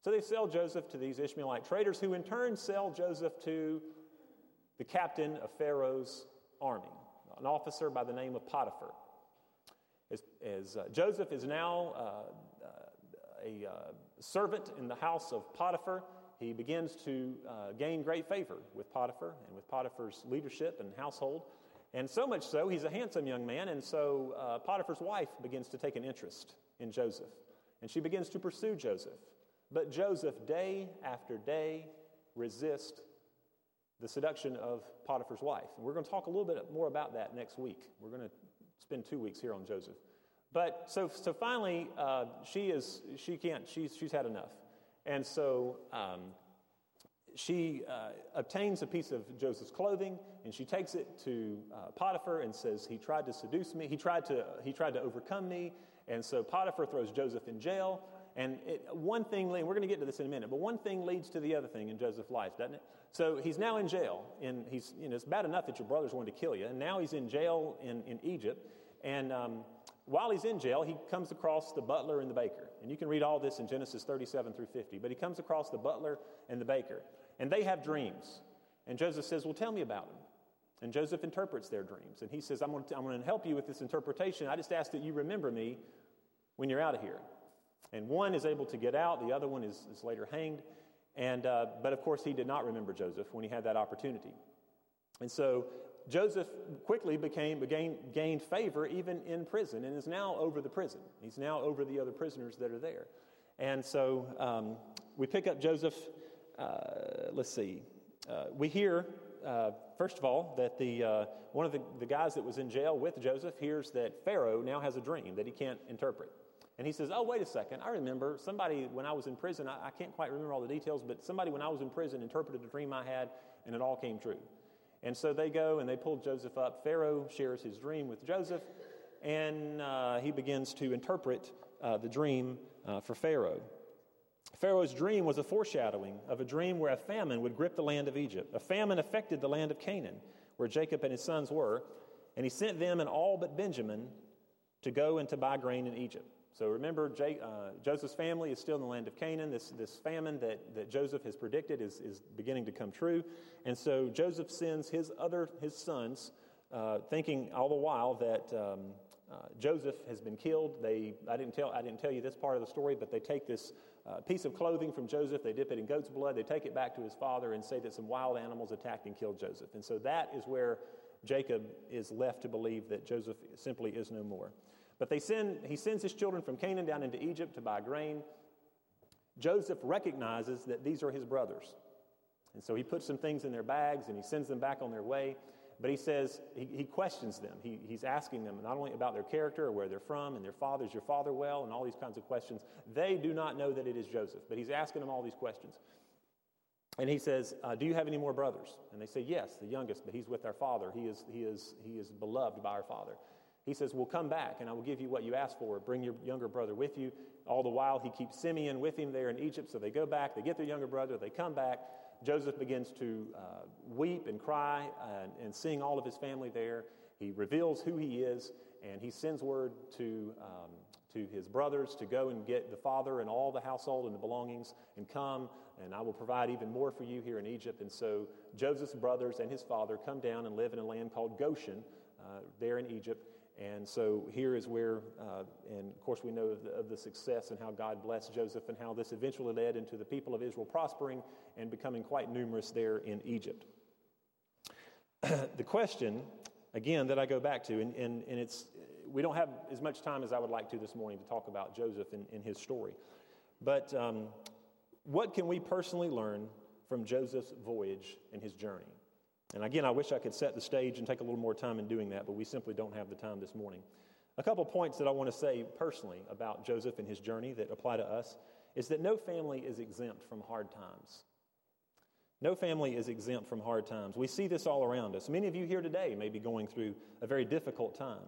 So they sell Joseph to these Ishmaelite traders, who in turn sell Joseph to the captain of Pharaoh's army, an officer by the name of Potiphar. As, as uh, Joseph is now uh, uh, a uh, servant in the house of Potiphar, he begins to gain great favor with Potiphar and with Potiphar's leadership and household. And so much so, he's a handsome young man, and so uh, Potiphar's wife begins to take an interest in Joseph. And she begins to pursue Joseph. But Joseph, day after day, resists the seduction of Potiphar's wife. And we're going to talk a little bit more about that next week. We're going to spend two weeks here on Joseph. But so, so finally, uh, she is, she can't, she's, she's had enough. And so um, she uh, obtains a piece of Joseph's clothing and she takes it to uh, Potiphar and says, he tried to seduce me. He tried to, he tried to overcome me. And so Potiphar throws Joseph in jail. And it, one thing, we're going to get to this in a minute, but one thing leads to the other thing in Joseph's life, doesn't it? So he's now in jail. And he's, you know, it's bad enough that your brothers wanted to kill you. And now he's in jail in, in Egypt. And um, while he's in jail, he comes across the butler and the baker. And you can read all this in Genesis 37 through 50. But he comes across the butler and the baker. And they have dreams. And Joseph says, Well, tell me about them. And Joseph interprets their dreams. And he says, I'm going, to, I'm going to help you with this interpretation. I just ask that you remember me when you're out of here. And one is able to get out, the other one is, is later hanged. And, uh, but of course, he did not remember Joseph when he had that opportunity. And so Joseph quickly became, gained favor even in prison and is now over the prison. He's now over the other prisoners that are there. And so um, we pick up Joseph. Uh, let's see. Uh, we hear, uh, first of all, that the, uh, one of the, the guys that was in jail with Joseph hears that Pharaoh now has a dream that he can't interpret. And he says, Oh, wait a second. I remember somebody when I was in prison, I, I can't quite remember all the details, but somebody when I was in prison interpreted a dream I had, and it all came true. And so they go and they pull Joseph up. Pharaoh shares his dream with Joseph, and uh, he begins to interpret uh, the dream uh, for Pharaoh. Pharaoh's dream was a foreshadowing of a dream where a famine would grip the land of Egypt. A famine affected the land of Canaan, where Jacob and his sons were, and he sent them and all but Benjamin to go and to buy grain in Egypt. So remember, J, uh, Joseph's family is still in the land of Canaan. This, this famine that, that Joseph has predicted is, is beginning to come true. And so Joseph sends his other his sons, uh, thinking all the while that um, uh, Joseph has been killed. They, I, didn't tell, I didn't tell you this part of the story, but they take this uh, piece of clothing from Joseph, they dip it in goat's blood, they take it back to his father and say that some wild animals attacked and killed Joseph. And so that is where Jacob is left to believe that Joseph simply is no more. But they send, he sends his children from Canaan down into Egypt to buy grain. Joseph recognizes that these are his brothers. And so he puts some things in their bags and he sends them back on their way. But he says, he, he questions them. He, he's asking them not only about their character or where they're from and their father, is your father well, and all these kinds of questions. They do not know that it is Joseph, but he's asking them all these questions. And he says, uh, Do you have any more brothers? And they say, Yes, the youngest, but he's with our father. He is, he is, he is beloved by our father. He says, Well, come back and I will give you what you asked for. Bring your younger brother with you. All the while, he keeps Simeon with him there in Egypt. So they go back, they get their younger brother, they come back. Joseph begins to uh, weep and cry and, and seeing all of his family there. He reveals who he is and he sends word to, um, to his brothers to go and get the father and all the household and the belongings and come, and I will provide even more for you here in Egypt. And so Joseph's brothers and his father come down and live in a land called Goshen uh, there in Egypt. And so here is where, uh, and of course, we know of the, of the, success and how God blessed Joseph and how this eventually led into the people of Israel prospering and becoming quite numerous there in Egypt. the question, again, that I go back to, and, and, and it's, we don't have as much time as I would like to this morning to talk about Joseph and, and his story. But um, what can we personally learn from Joseph's voyage and his journey? And again, I wish I could set the stage and take a little more time in doing that, but we simply don't have the time this morning. A couple points that I want to say personally about Joseph and his journey that apply to us is that no family is exempt from hard times. No family is exempt from hard times. We see this all around us. Many of you here today may be going through a very difficult time.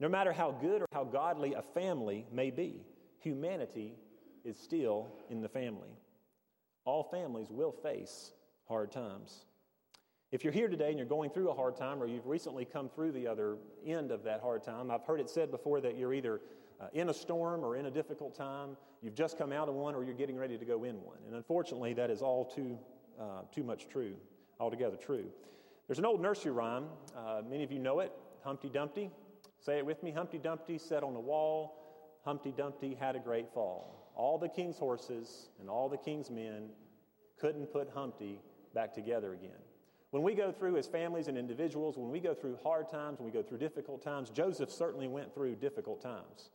No matter how good or how godly a family may be, humanity is still in the family. All families will face hard times. If you're here today and you're going through a hard time or you've recently come through the other end of that hard time, I've heard it said before that you're either uh, in a storm or in a difficult time, you've just come out of one or you're getting ready to go in one. And unfortunately, that is all too, uh, too much true, altogether true. There's an old nursery rhyme, uh, many of you know it Humpty Dumpty. Say it with me Humpty Dumpty sat on a wall, Humpty Dumpty had a great fall. All the king's horses and all the king's men couldn't put Humpty back together again. When we go through as families and individuals, when we go through hard times, when we go through difficult times, Joseph certainly went through difficult times.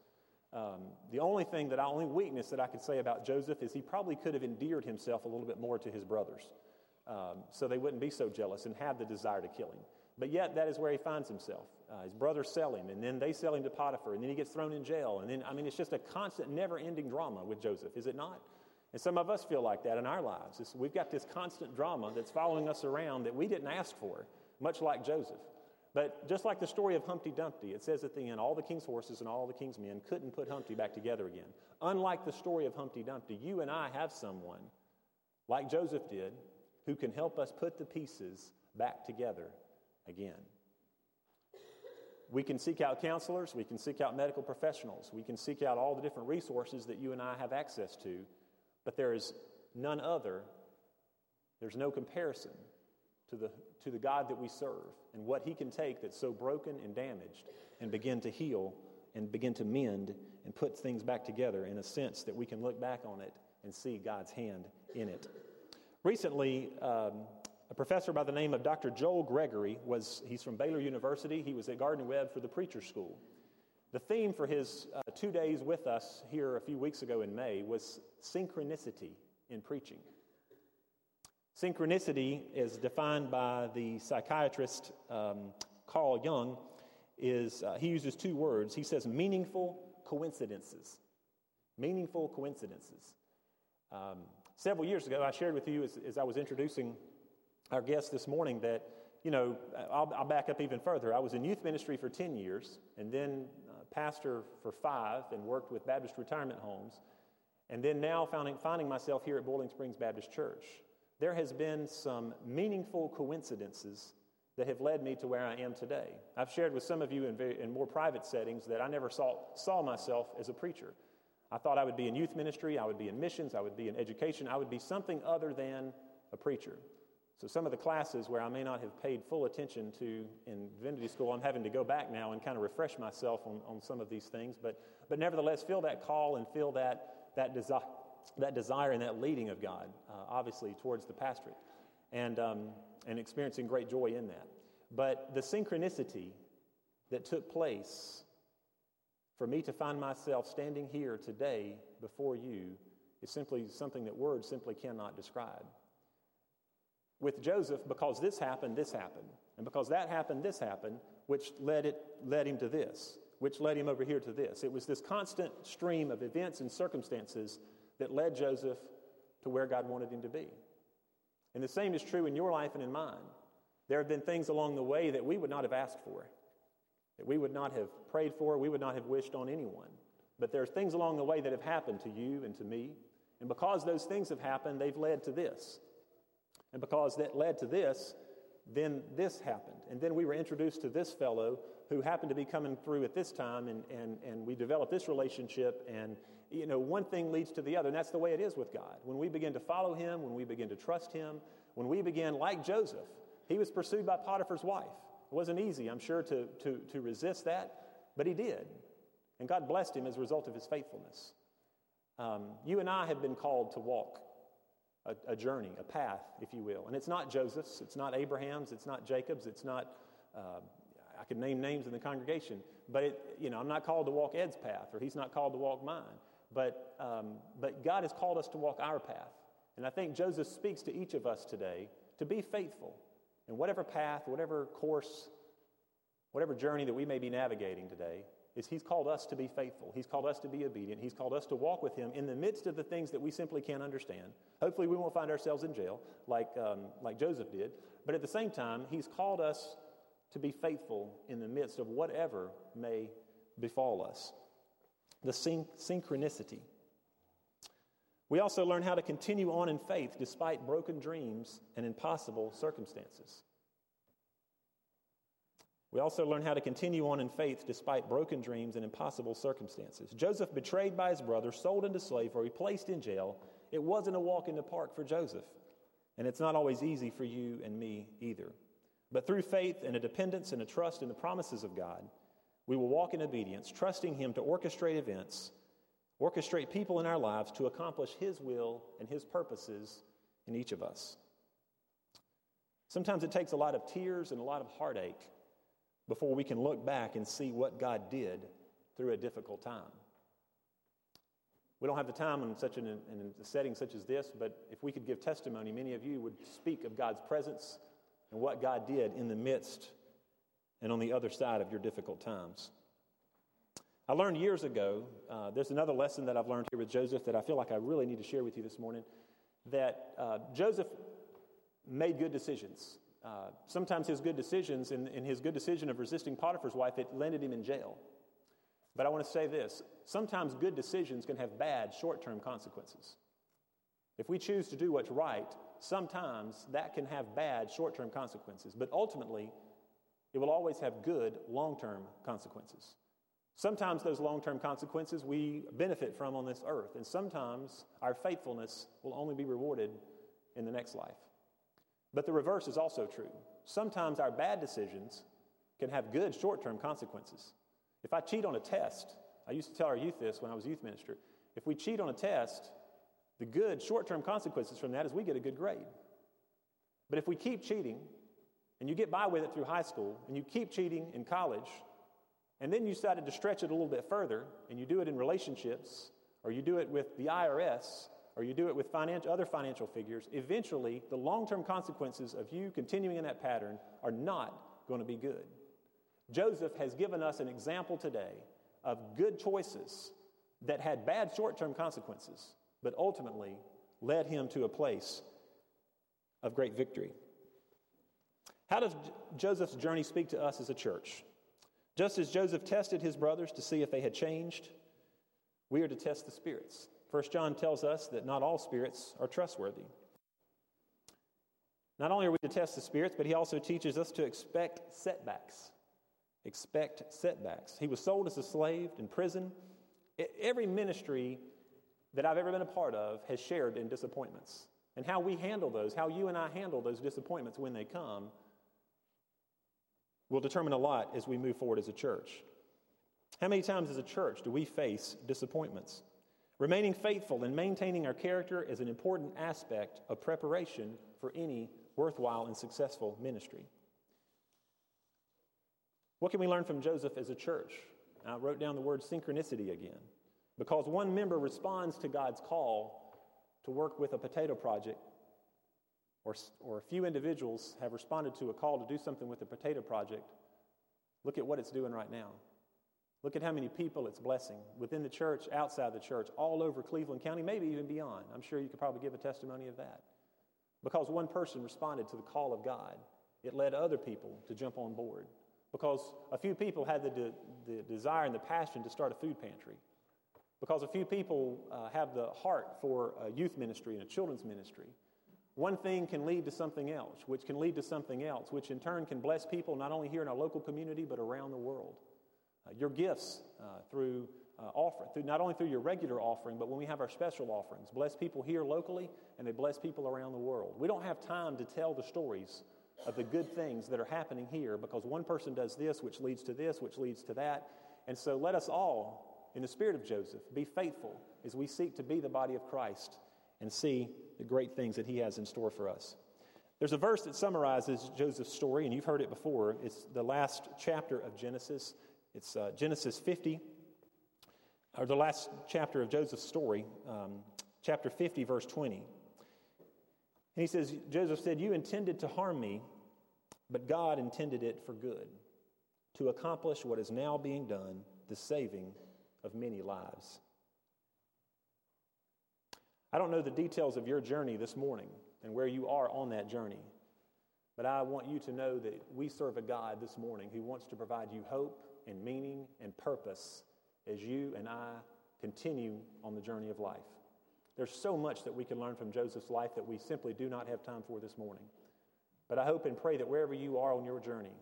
Um, the only thing that I, only weakness that I could say about Joseph is he probably could have endeared himself a little bit more to his brothers, um, so they wouldn't be so jealous and have the desire to kill him. But yet, that is where he finds himself. Uh, his brothers sell him, and then they sell him to Potiphar, and then he gets thrown in jail. And then, I mean, it's just a constant, never ending drama with Joseph, is it not? And some of us feel like that in our lives. It's, we've got this constant drama that's following us around that we didn't ask for, much like Joseph. But just like the story of Humpty Dumpty, it says at the end, all the king's horses and all the king's men couldn't put Humpty back together again. Unlike the story of Humpty Dumpty, you and I have someone, like Joseph did, who can help us put the pieces back together again. We can seek out counselors, we can seek out medical professionals, we can seek out all the different resources that you and I have access to but there is none other, there's no comparison to the, to the God that we serve and what He can take that's so broken and damaged and begin to heal and begin to mend and put things back together in a sense that we can look back on it and see God's hand in it. Recently, um, a professor by the name of Dr. Joel Gregory was, he's from Baylor University. He was at Gardner-Webb for the Preacher School. The theme for his uh, two days with us here a few weeks ago in May was synchronicity in preaching. Synchronicity, is defined by the psychiatrist um, Carl Jung, is uh, he uses two words. He says meaningful coincidences. Meaningful coincidences. Um, several years ago, I shared with you as, as, I was introducing our guest this morning that, you know, I'll, I'll, back up even further. I was in youth ministry for 10 years and then pastor for five and worked with Baptist retirement homes. And then now finding, finding myself here at Boiling Springs Baptist Church. There has been some meaningful coincidences that have led me to where I am today. I've shared with some of you in, very, in more private settings that I never saw, saw myself as a preacher. I thought I would be in youth ministry, I would be in missions, I would be in education, I would be something other than a preacher. So, some of the classes where I may not have paid full attention to in divinity school, I'm having to go back now and kind of refresh myself on, on some of these things. But, but nevertheless, feel that call and feel that, that, desi- that desire and that leading of God, uh, obviously, towards the pastorate. And, um, and experiencing great joy in that. But the synchronicity that took place for me to find myself standing here today before you is simply something that words simply cannot describe. With Joseph, because this happened, this happened. And because that happened, this happened, which led, it, led him to this, which led him over here to this. It was this constant stream of events and circumstances that led Joseph to where God wanted him to be. And the same is true in your life and in mine. There have been things along the way that we would not have asked for, that we would not have prayed for, we would not have wished on anyone. But there are things along the way that have happened to you and to me. And because those things have happened, they've led to this. And because that led to this, then this happened. And then we were introduced to this fellow who happened to be coming through at this time, and, and, and we developed this relationship. And, you know, one thing leads to the other. And that's the way it is with God. When we begin to follow Him, when we begin to trust Him, when we begin, like Joseph, he was pursued by Potiphar's wife. It wasn't easy, I'm sure, to, to, to resist that, but he did. And God blessed him as a result of his faithfulness. Um, you and I have been called to walk a, a, journey, a path, if you will. And it's not Joseph's, it's not Abraham's, it's not Jacob's, it's not, uh, I could name names in the congregation, but it, you know, I'm not called to walk Ed's path, or he's not called to walk mine. But, um, but God has called us to walk our path. And I think Joseph speaks to each of us today to be faithful in whatever path, whatever course, whatever journey that we may be navigating today. Is he's called us to be faithful. He's called us to be obedient. He's called us to walk with him in the midst of the things that we simply can't understand. Hopefully, we won't find ourselves in jail like, um, like Joseph did. But at the same time, he's called us to be faithful in the midst of whatever may befall us. The syn- synchronicity we also learn how to continue on in faith despite broken dreams and impossible circumstances. We also learn how to continue on in faith despite broken dreams and impossible circumstances. Joseph, betrayed by his brother, sold into slavery, placed in jail. It wasn't a walk in the park for Joseph. And it's not always easy for you and me either. But through faith and a dependence and a trust in the promises of God, we will walk in obedience, trusting Him to orchestrate events orchestrate people in our lives to accomplish His will and His purposes in each of us. Sometimes it takes a lot of tears and a lot of heartache before we can look back and see what God did through a difficult time. We don't have the time in such an, in a setting such as this, but if we could give testimony, many of you would speak of God's presence and what God did in the midst and on the other side of your difficult times. I learned years ago, uh, there's another lesson that I've learned here with Joseph that I feel like I really need to share with you this morning. That uh, Joseph made good decisions. Uh, sometimes his good decisions, in, in his good decision of resisting Potiphar's wife, it landed him in jail. But I want to say this sometimes good decisions can have bad short term consequences. If we choose to do what's right, sometimes that can have bad short term consequences. But ultimately, it will always have good long term consequences. Sometimes those long term consequences we benefit from on this earth, and sometimes our faithfulness will only be rewarded in the next life. But the reverse is also true. Sometimes our bad decisions can have good short term consequences. If I cheat on a test, I used to tell our youth this when I was youth minister. If we cheat on a test, the good short term consequences from that is we get a good grade. But if we keep cheating, and you get by with it through high school, and you keep cheating in college, and then you decided to stretch it a little bit further, and you do it in relationships, or you do it with the IRS, or you do it with other financial figures, eventually the long term consequences of you continuing in that pattern are not going to be good. Joseph has given us an example today of good choices that had bad short term consequences, but ultimately led him to a place of great victory. How does Joseph's journey speak to us as a church? Just as Joseph tested his brothers to see if they had changed, we are to test the spirits. First John tells us that not all spirits are trustworthy. Not only are we to test the spirits, but he also teaches us to expect setbacks. Expect setbacks. He was sold as a slave in prison. Every ministry that I've ever been a part of has shared in disappointments. And how we handle those, how you and I handle those disappointments when they come, will determine a lot as we move forward as a church. How many times as a church do we face disappointments? Remaining faithful and maintaining our character is an important aspect of preparation for any worthwhile and successful ministry. What can we learn from Joseph as a church? I wrote down the word synchronicity again. Because one member responds to God's call to work with a potato project, or, or a few individuals have responded to a call to do something with the potato project, look at what it's doing right now. Look at how many people it's blessing within the church, outside the church, all over Cleveland County, maybe even beyond. I'm sure you could probably give a testimony of that. Because one person responded to the call of God, it led other people to jump on board because a few people had the, de- the desire and the passion to start a food pantry, because a few people uh, have the heart for a youth ministry and a children's ministry. One thing can lead to something else, which can lead to something else, which in turn can bless people not only here in our local community but around the world. Uh, your gifts uh, through uh, offering, through not only through your regular offering, but when we have our special offerings, bless people here locally and they bless people around the world. We don't have time to tell the stories of the good things that are happening here because one person does this, which leads to this, which leads to that. And so let us all, in the spirit of Joseph, be faithful as we seek to be the body of Christ and see the great things that he has in store for us. There's a verse that summarizes Joseph's story, and you've heard it before. It's the last chapter of Genesis. It's uh, Genesis 50, or the last chapter of Joseph's story, um, chapter 50, verse 20. And he says, Joseph said, You intended to harm me, but God intended it for good, to accomplish what is now being done, the saving of many lives. I don't know the details of your journey this morning and where you are on that journey, but I want you to know that we serve a God this morning who wants to provide you hope and meaning and purpose as you and I continue on the journey of life. There's so much that we can learn from Joseph's life that we simply do not have time for this morning. But I hope and pray that wherever you are on your journey,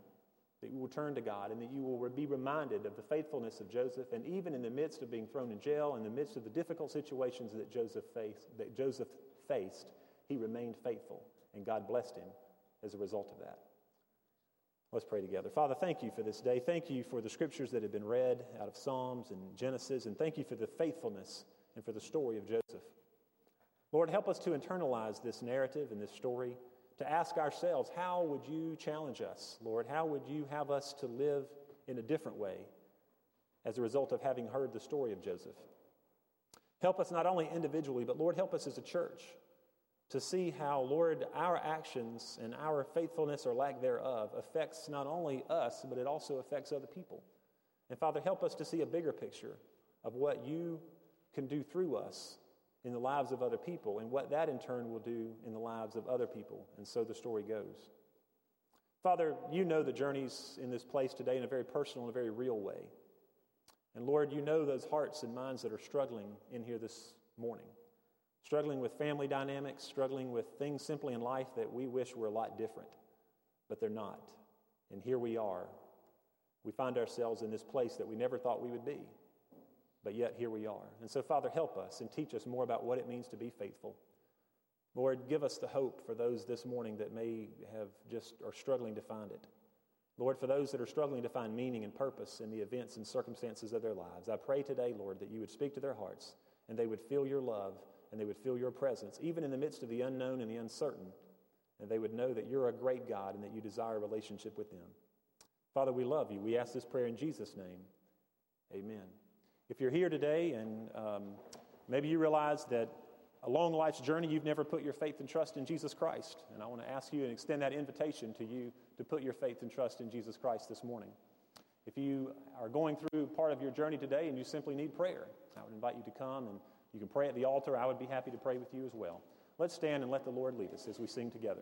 that you will turn to God and that you will be reminded of the faithfulness of Joseph. And even in the midst of being thrown in jail, in the midst of the difficult situations that Joseph faced, that Joseph faced, he remained faithful, and God blessed him as a result of that. Let's pray together. Father, thank you for this day. Thank you for the scriptures that have been read out of Psalms and Genesis, and thank you for the faithfulness and for the story of Joseph. Lord, help us to internalize this narrative and this story, to ask ourselves, how would you challenge us, Lord? How would you have us to live in a different way as a result of having heard the story of Joseph? Help us not only individually, but Lord, help us as a church to see how, Lord, our actions and our faithfulness or lack thereof affects not only us, but it also affects other people. And Father, help us to see a bigger picture of what you can do through us in the lives of other people and what that in turn will do in the lives of other people. And so the story goes. Father, you know the journeys in this place today in a very personal and a very real way. And Lord, you know those hearts and minds that are struggling in here this morning, struggling with family dynamics, struggling with things simply in life that we wish were a lot different, but they're not. And here we are. We find ourselves in this place that we never thought we would be but yet here we are. And so, Father, help us and teach us more about what it means to be faithful. Lord, give us the hope for those this morning that may have just are struggling to find it. Lord, for those that are struggling to find meaning and purpose in the events and circumstances of their lives, I pray today, Lord, that you would speak to their hearts and they would feel your love and they would feel your presence, even in the midst of the unknown and the uncertain, and they would know that you're a great God and that you desire a relationship with them. Father, we love you. We ask this prayer in Jesus' name. Amen. If you're here today and um, maybe you realize that along life's journey you've never put your faith and trust in Jesus Christ, and I want to ask you and extend that invitation to you to put your faith and trust in Jesus Christ this morning. If you are going through part of your journey today and you simply need prayer, I would invite you to come and you can pray at the altar. I would be happy to pray with you as well. Let's stand and let the Lord lead us as we sing together.